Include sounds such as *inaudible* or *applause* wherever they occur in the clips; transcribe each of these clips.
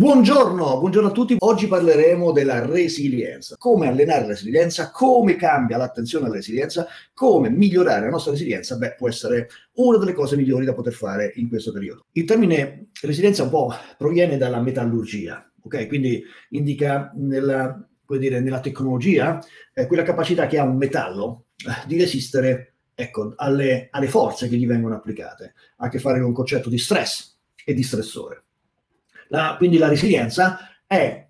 Buongiorno, buongiorno a tutti. Oggi parleremo della resilienza. Come allenare la resilienza, come cambia l'attenzione alla resilienza, come migliorare la nostra resilienza, beh, può essere una delle cose migliori da poter fare in questo periodo. Il termine resilienza un po' proviene dalla metallurgia, ok? Quindi indica nella, dire, nella tecnologia eh, quella capacità che ha un metallo eh, di resistere ecco, alle, alle forze che gli vengono applicate. Ha a che fare con un concetto di stress e di stressore. La, quindi la resilienza è,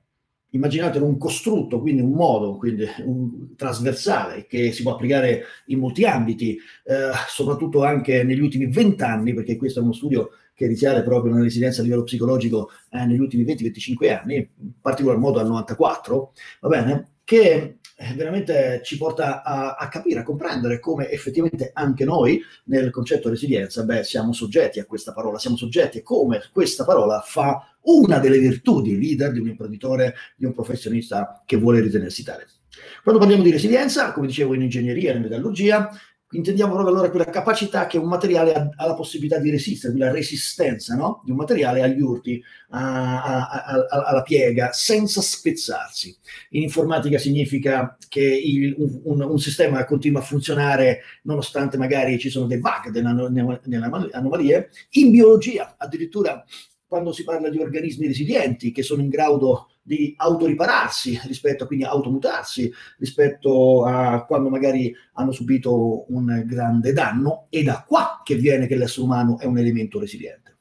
immaginatelo, un costrutto, quindi un modo, quindi un trasversale che si può applicare in molti ambiti, eh, soprattutto anche negli ultimi vent'anni, perché questo è uno studio che risale proprio una resilienza a livello psicologico eh, negli ultimi 20-25 anni, in particolar modo al 94, va bene? Che veramente ci porta a, a, capire, a comprendere come effettivamente anche noi nel concetto resilienza, beh, siamo soggetti a questa parola, siamo soggetti a come questa parola fa una delle virtù di leader, di un imprenditore, di un professionista che vuole ritenersi tale. Quando parliamo di resilienza, come dicevo in ingegneria in metallurgia, intendiamo proprio allora quella capacità che un materiale ha, ha la possibilità di resistere, quella resistenza no? di un materiale agli urti, a, a, a, alla piega, senza spezzarsi. In informatica significa che il, un, un, sistema continua a funzionare nonostante magari ci sono dei bug, delle anomalie. In biologia, addirittura quando si parla di organismi resilienti che sono in grado di autoripararsi rispetto a quindi automutarsi rispetto a quando magari hanno subito un grande danno e da qua che viene che l'essere umano è un elemento resiliente.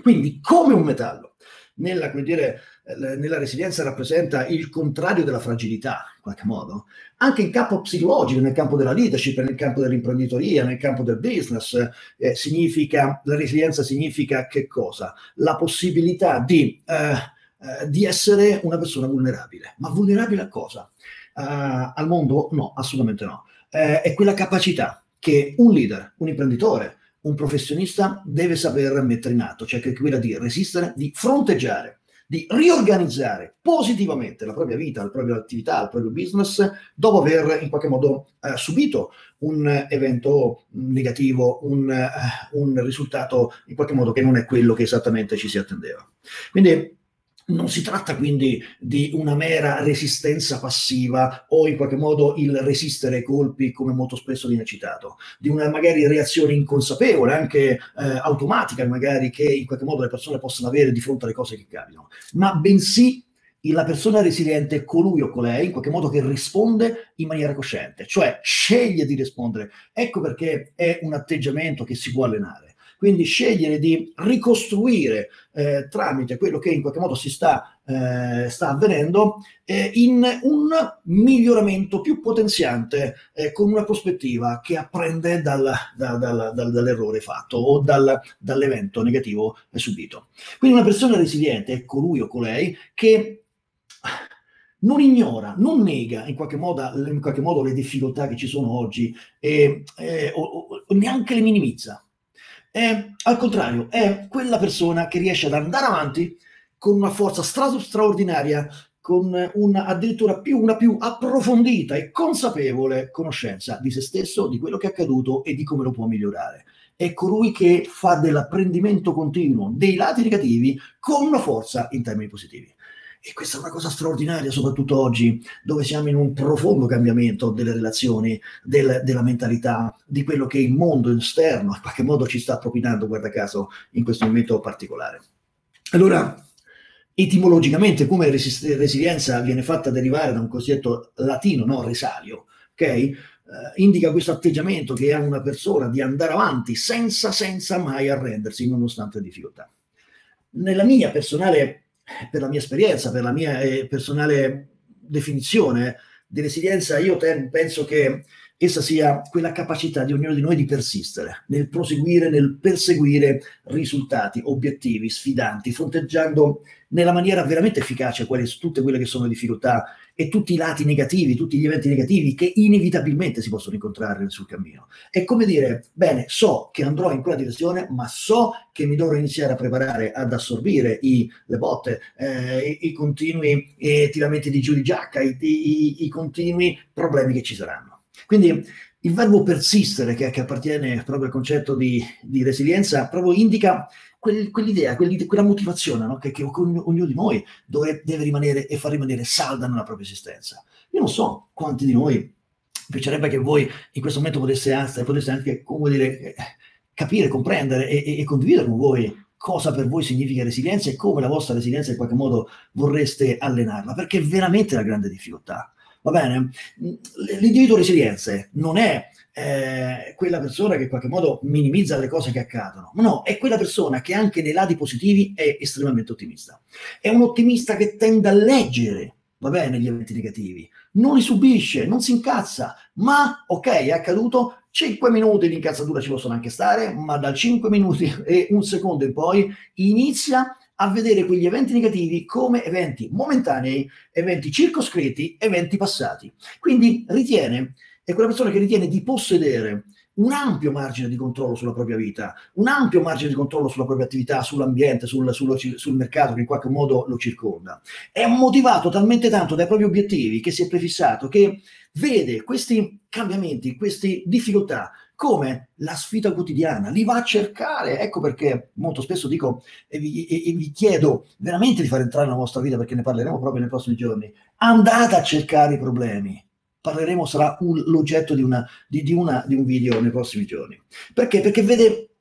Quindi come un metallo nella, dire, nella resilienza rappresenta il contrario della fragilità, in qualche modo, anche in campo psicologico, nel campo della leadership, nel campo dell'imprenditoria, nel campo del business, eh, significa, la resilienza significa che cosa? La possibilità di, eh, eh, di essere una persona vulnerabile. Ma vulnerabile a cosa? Uh, al mondo? No, assolutamente no. Uh, è quella capacità che un leader, un imprenditore, un professionista deve saper mettere in atto, cioè quella di resistere, di fronteggiare, di riorganizzare positivamente la propria vita, la propria attività, il proprio business, dopo aver in qualche modo eh, subito un evento negativo, un, eh, un risultato in qualche modo che non è quello che esattamente ci si attendeva. Quindi non si tratta quindi di una mera resistenza passiva o in qualche modo il resistere ai colpi, come molto spesso viene citato, di una magari reazione inconsapevole, anche eh, automatica, magari che in qualche modo le persone possono avere di fronte alle cose che capitano, ma bensì la persona resiliente è colui o colei in qualche modo che risponde in maniera cosciente, cioè sceglie di rispondere. Ecco perché è un atteggiamento che si può allenare. Quindi scegliere di ricostruire eh, tramite quello che in qualche modo si sta, eh, sta avvenendo eh, in un miglioramento più potenziante eh, con una prospettiva che apprende dal, da, dal, dal, dall'errore fatto o dall'evento negativo subito. Quindi una persona resiliente è colui o colei che non ignora, non nega in qualche, modo, in qualche modo le difficoltà che ci sono oggi e, eh, o, o neanche le minimizza è, al contrario, è quella persona che riesce ad andare avanti con una forza stra- straordinaria, con una, addirittura più, una più approfondita e consapevole conoscenza di se stesso, di quello che è accaduto e di come lo può migliorare. È colui che fa dell'apprendimento continuo dei lati negativi con una forza in termini positivi. E questa è una cosa straordinaria, soprattutto oggi, dove siamo in un profondo cambiamento delle relazioni, del, della mentalità, di quello che il mondo esterno in qualche modo ci sta propinando, guarda caso, in questo momento particolare. Allora, etimologicamente, come resist- resilienza viene fatta derivare da un cosiddetto latino, no? Resalio, ok? Uh, indica questo atteggiamento che ha una persona di andare avanti senza, senza mai arrendersi, nonostante le difficoltà. Nella mia personale per la mia esperienza, per la mia eh, personale definizione di resilienza, io te, penso che essa sia quella capacità di ognuno di noi di persistere, nel proseguire, nel perseguire risultati, obiettivi, sfidanti, fronteggiando nella maniera veramente efficace quelle, tutte quelle che sono le difficoltà e tutti i lati negativi, tutti gli eventi negativi che inevitabilmente si possono incontrare sul cammino. È come dire, bene, so che andrò in quella direzione, ma so che mi dovrò iniziare a preparare ad assorbire i, le botte, eh, i, i, continui eh, tiramenti di giù di giacca, i, i, i continui problemi che ci saranno. Quindi il verbo persistere, che, che appartiene proprio al concetto di, di resilienza, proprio indica quel, quell'idea, quell'idea, quella motivazione no? che, che ognuno di noi dove, deve rimanere e far rimanere salda nella propria esistenza. Io non so quanti di noi piacerebbe che voi in questo momento poteste, poteste anche, come dire, eh, capire, comprendere e, e, e condividere con voi cosa per voi significa resilienza e come la vostra resilienza in qualche modo vorreste allenarla, perché è veramente una grande difficoltà. Va bene? L'individuo resilienze non è eh, quella persona che in qualche modo minimizza le cose che accadono, no, è quella persona che anche nei lati positivi è estremamente ottimista. È un ottimista che tende a leggere va bene, gli eventi negativi, non li subisce, non si incazza, ma ok, è accaduto, 5 minuti di incazzatura ci possono anche stare, ma da 5 minuti *laughs* e un secondo in poi inizia a vedere quegli eventi negativi come eventi momentanei, eventi circoscritti, eventi passati. Quindi ritiene, è quella persona che ritiene di possedere un ampio margine di controllo sulla propria vita, un ampio margine di controllo sulla propria attività, sull'ambiente, sul, sul, sul, mercato che in qualche modo lo circonda. È motivato talmente tanto dai propri obiettivi che si è prefissato che vede questi cambiamenti, queste difficoltà come la sfida quotidiana, li va a cercare. Ecco perché molto spesso dico e vi, e, e vi chiedo veramente di far entrare nella vostra vita perché ne parleremo proprio nei prossimi giorni. Andate a cercare i problemi parleremo, sarà un, l'oggetto di, una, di, di, una, di un video nei prossimi giorni. Perché? Perché vede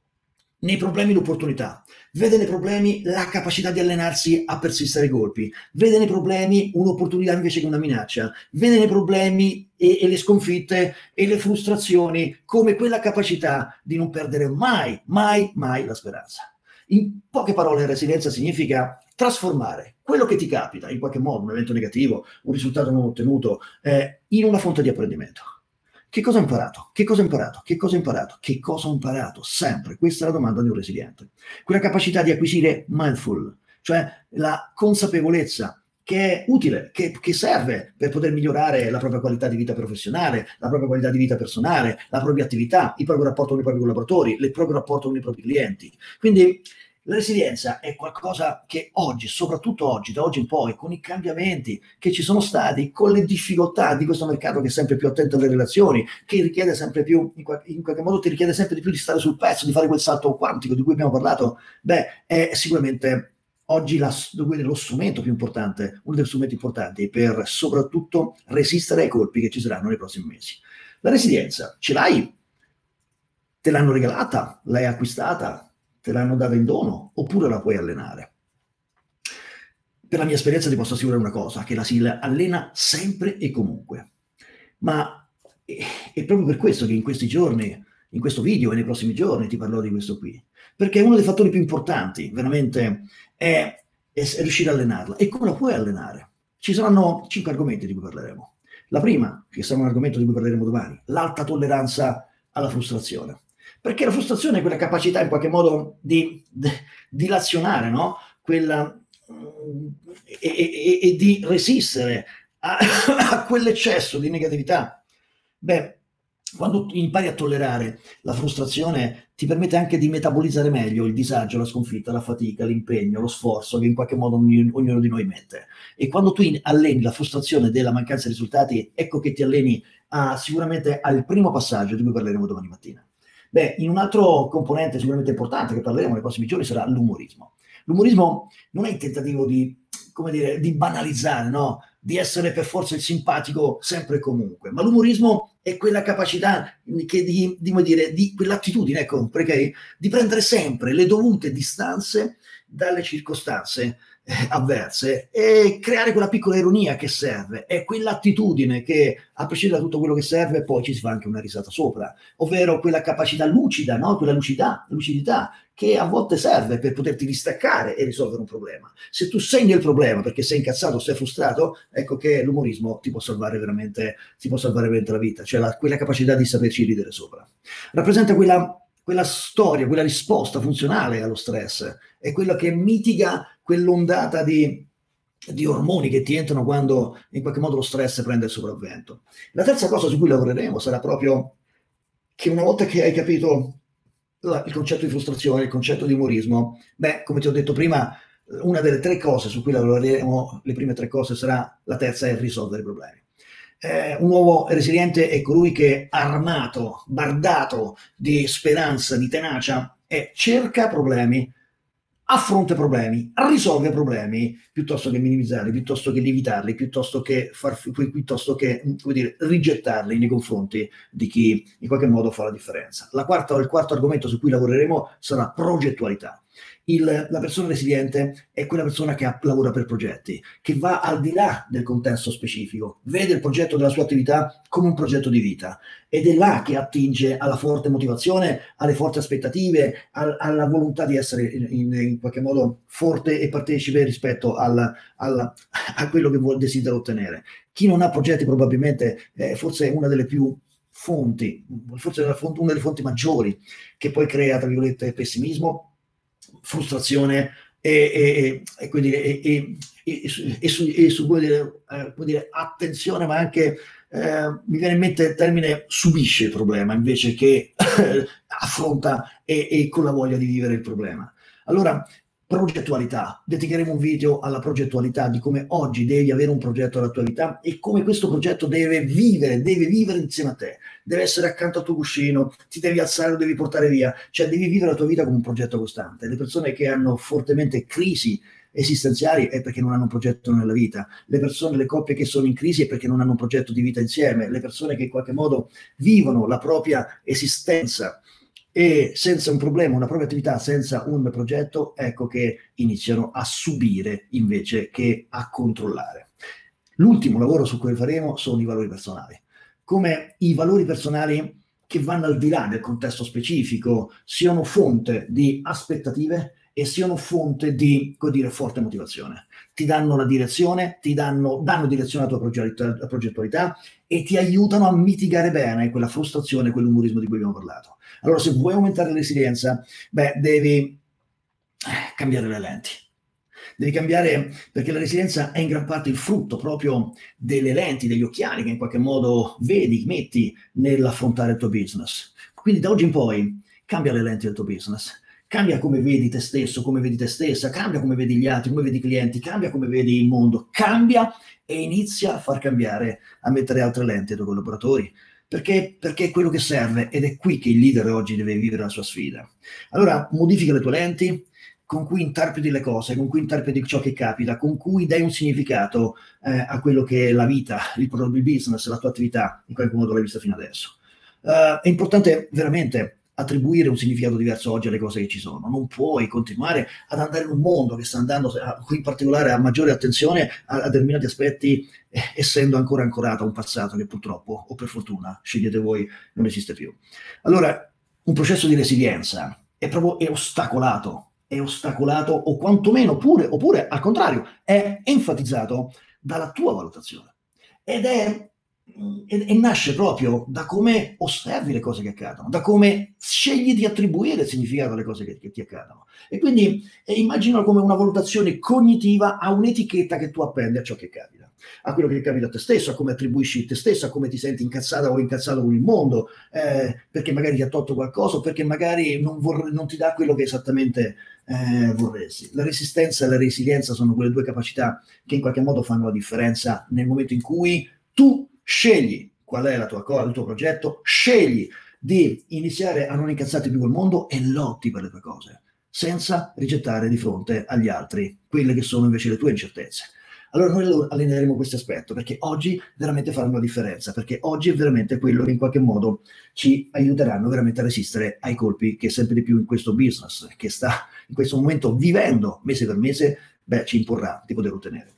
nei problemi l'opportunità, vede nei problemi la capacità di allenarsi a persistere ai colpi, vede nei problemi un'opportunità invece che una minaccia, vede nei problemi e, e, le sconfitte e le frustrazioni come quella capacità di non perdere mai, mai, mai la speranza. In poche parole, resilienza significa trasformare quello che ti capita, in qualche modo, un evento negativo, un risultato non ottenuto, eh, in una fonte di apprendimento. Che cosa ho imparato? Che cosa ho imparato? Che cosa ho imparato? Che cosa ho imparato? Sempre. Questa è la domanda di un resiliente. Quella capacità di acquisire mindful, cioè la consapevolezza che è utile, che, che, serve per poter migliorare la propria qualità di vita professionale, la propria qualità di vita personale, la propria attività, il proprio rapporto con i propri collaboratori, il proprio rapporto con i propri clienti. Quindi la resilienza è qualcosa che oggi, soprattutto oggi, da oggi in poi, con i cambiamenti che ci sono stati, con le difficoltà di questo mercato che è sempre più attento alle relazioni, che richiede sempre più, in, qualche, in qualche modo ti richiede sempre di più di stare sul pezzo, di fare quel salto quantico di cui abbiamo parlato, beh, è sicuramente oggi la, lo strumento più importante, uno degli strumenti importanti per soprattutto resistere ai colpi che ci saranno nei prossimi mesi. La resilienza ce l'hai? Te l'hanno regalata? L'hai acquistata? Te l'hanno data in dono oppure la puoi allenare. Per la mia esperienza ti posso assicurare una cosa, che la si allena sempre e comunque. Ma è proprio per questo che in questi giorni, in questo video e nei prossimi giorni ti parlerò di questo qui. Perché uno dei fattori più importanti, veramente, è, è riuscire a allenarla. E come la puoi allenare? Ci saranno cinque argomenti di cui parleremo. La prima, che sarà un argomento di cui parleremo domani, l'alta tolleranza alla frustrazione. Perché la frustrazione è quella capacità in qualche modo di dilazionare, no? Quella, e, e, e, di resistere a, *coughs* a quell'eccesso di negatività. Beh, quando impari a tollerare la frustrazione, ti permette anche di metabolizzare meglio il disagio, la sconfitta, la fatica, l'impegno, lo sforzo che in qualche modo ognuno di noi mette. E quando tu alleni la frustrazione della mancanza di risultati, ecco che ti alleni a, sicuramente al primo passaggio di cui parleremo domani mattina. Beh, in un altro componente sicuramente importante che parleremo nei prossimi giorni sarà l'umorismo. L'umorismo non è il tentativo di, come dire, di banalizzare, no? di essere per forza il simpatico sempre e comunque, ma l'umorismo è quella capacità che di, di, dire, di quell'attitudine, ecco, perché, di prendere sempre le dovute distanze dalle circostanze avverse e creare quella piccola ironia che serve, è quell'attitudine che a prescindere da tutto quello che serve poi ci si fa anche una risata sopra, ovvero quella capacità lucida, no? quella lucidità, lucidità che a volte serve per poterti distaccare e risolvere un problema. Se tu sei nel problema perché sei incazzato, sei frustrato, ecco che l'umorismo ti può salvare veramente, ti può salvare veramente la vita, cioè la, quella capacità di saperci ridere sopra. Rappresenta quella quella storia, quella risposta funzionale allo stress, è quella che mitiga quell'ondata di, di ormoni che ti entrano quando in qualche modo lo stress prende il sopravvento. La terza cosa su cui lavoreremo sarà proprio che una volta che hai capito il concetto di frustrazione, il concetto di umorismo, beh, come ti ho detto prima, una delle tre cose su cui lavoreremo, le prime tre cose sarà la terza è risolvere i problemi eh, un uomo resiliente è colui che armato, bardato di speranza, di tenacia, e cerca problemi affronta problemi, risolve problemi piuttosto che minimizzarli, piuttosto che limitarli, piuttosto che, far, piuttosto che dire, rigettarli nei confronti di chi in qualche modo fa la differenza. La quarta, il quarto argomento su cui lavoreremo sarà progettualità. Il, la persona resiliente è quella persona che ha, lavora per progetti, che va al di là del contesto specifico, vede il progetto della sua attività come un progetto di vita ed è là che attinge alla forte motivazione, alle forti aspettative, al, alla volontà di essere in, in, qualche modo forte e partecipe rispetto al, al, a quello che vuole, desidera ottenere. Chi non ha progetti probabilmente è forse una delle più fonti, forse una delle fonti maggiori che poi crea, tra virgolette, pessimismo frustrazione e, e, e, quindi, e, e su, su come dire, eh, dire, attenzione, ma anche eh, mi viene in mente il termine subisce il problema invece che *laughs* affronta e, con la voglia di vivere il problema. Allora, progettualità. Dedicheremo un video alla progettualità di come oggi devi avere un progetto alla tua vita e come questo progetto deve vivere, deve vivere insieme a te, deve essere accanto al tuo cuscino, ti devi alzare, lo devi portare via, cioè devi vivere la tua vita come un progetto costante. Le persone che hanno fortemente crisi esistenziali è perché non hanno un progetto nella vita, le persone, le coppie che sono in crisi è perché non hanno un progetto di vita insieme, le persone che in qualche modo vivono la propria esistenza e senza un problema, una propria attività, senza un progetto, ecco che iniziano a subire invece che a controllare. L'ultimo lavoro su cui faremo sono i valori personali. Come i valori personali che vanno al di là del contesto specifico siano fonte di aspettative e siano fonte di, dire, forte motivazione. Ti danno la direzione, ti danno, danno direzione alla tua progettualità e ti aiutano a mitigare bene quella frustrazione, quell'umorismo di cui abbiamo parlato. Allora, se vuoi aumentare la resilienza, beh, devi eh, cambiare le lenti. Devi cambiare perché la resilienza è in gran parte il frutto proprio delle lenti, degli occhiali che in qualche modo vedi, metti nell'affrontare il tuo business. Quindi da oggi in poi cambia le lenti del tuo business Cambia come vedi te stesso, come vedi te stessa, cambia come vedi gli altri, come vedi i clienti, cambia come vedi il mondo, cambia e inizia a far cambiare, a mettere altre lenti ai tuoi collaboratori. Perché? Perché è quello che serve ed è qui che il leader oggi deve vivere la sua sfida. Allora modifica le tue lenti, con cui interpreti le cose, con cui interpreti ciò che capita, con cui dai un significato eh, a quello che è la vita, il, il business, la tua attività, in qualche modo l'hai vista fino adesso. Uh, è importante veramente attribuire un significato diverso oggi alle cose che ci sono. Non puoi continuare ad andare in un mondo che sta andando, in particolare, a maggiore attenzione a, a determinati aspetti, eh, essendo ancora ancorato a un passato che purtroppo, o per fortuna, scegliete voi, non esiste più. Allora, un processo di resilienza è proprio è ostacolato, è ostacolato o quantomeno pure, oppure al contrario, è enfatizzato dalla tua valutazione. Ed è e, e, nasce proprio da come osservi le cose che accadono, da come scegli di attribuire significato alle cose che, che ti accadono. E quindi eh, immaginalo come una valutazione cognitiva a un'etichetta che tu appendi a ciò che capita, a quello che capita a te stesso, a come attribuisci te stesso, a come ti senti incazzata o incazzato con il mondo, eh, perché magari ti ha tolto qualcosa, perché magari non, vorre- non ti dà quello che esattamente eh, vorresti. La resistenza e la resilienza sono quelle due capacità che in qualche modo fanno la differenza nel momento in cui tu scegli qual è tua, il tuo progetto, scegli di iniziare a non incazzarti più col mondo e lotti per le tue cose, senza rigettare di fronte agli altri quelle che sono invece le tue incertezze. Allora noi alleneremo questo aspetto perché oggi veramente faranno la differenza, perché oggi è veramente quello che in qualche modo ci aiuteranno veramente a resistere ai colpi che sempre di più in questo business che sta in questo momento vivendo mese per mese, beh, ci imporrà di poter ottenere.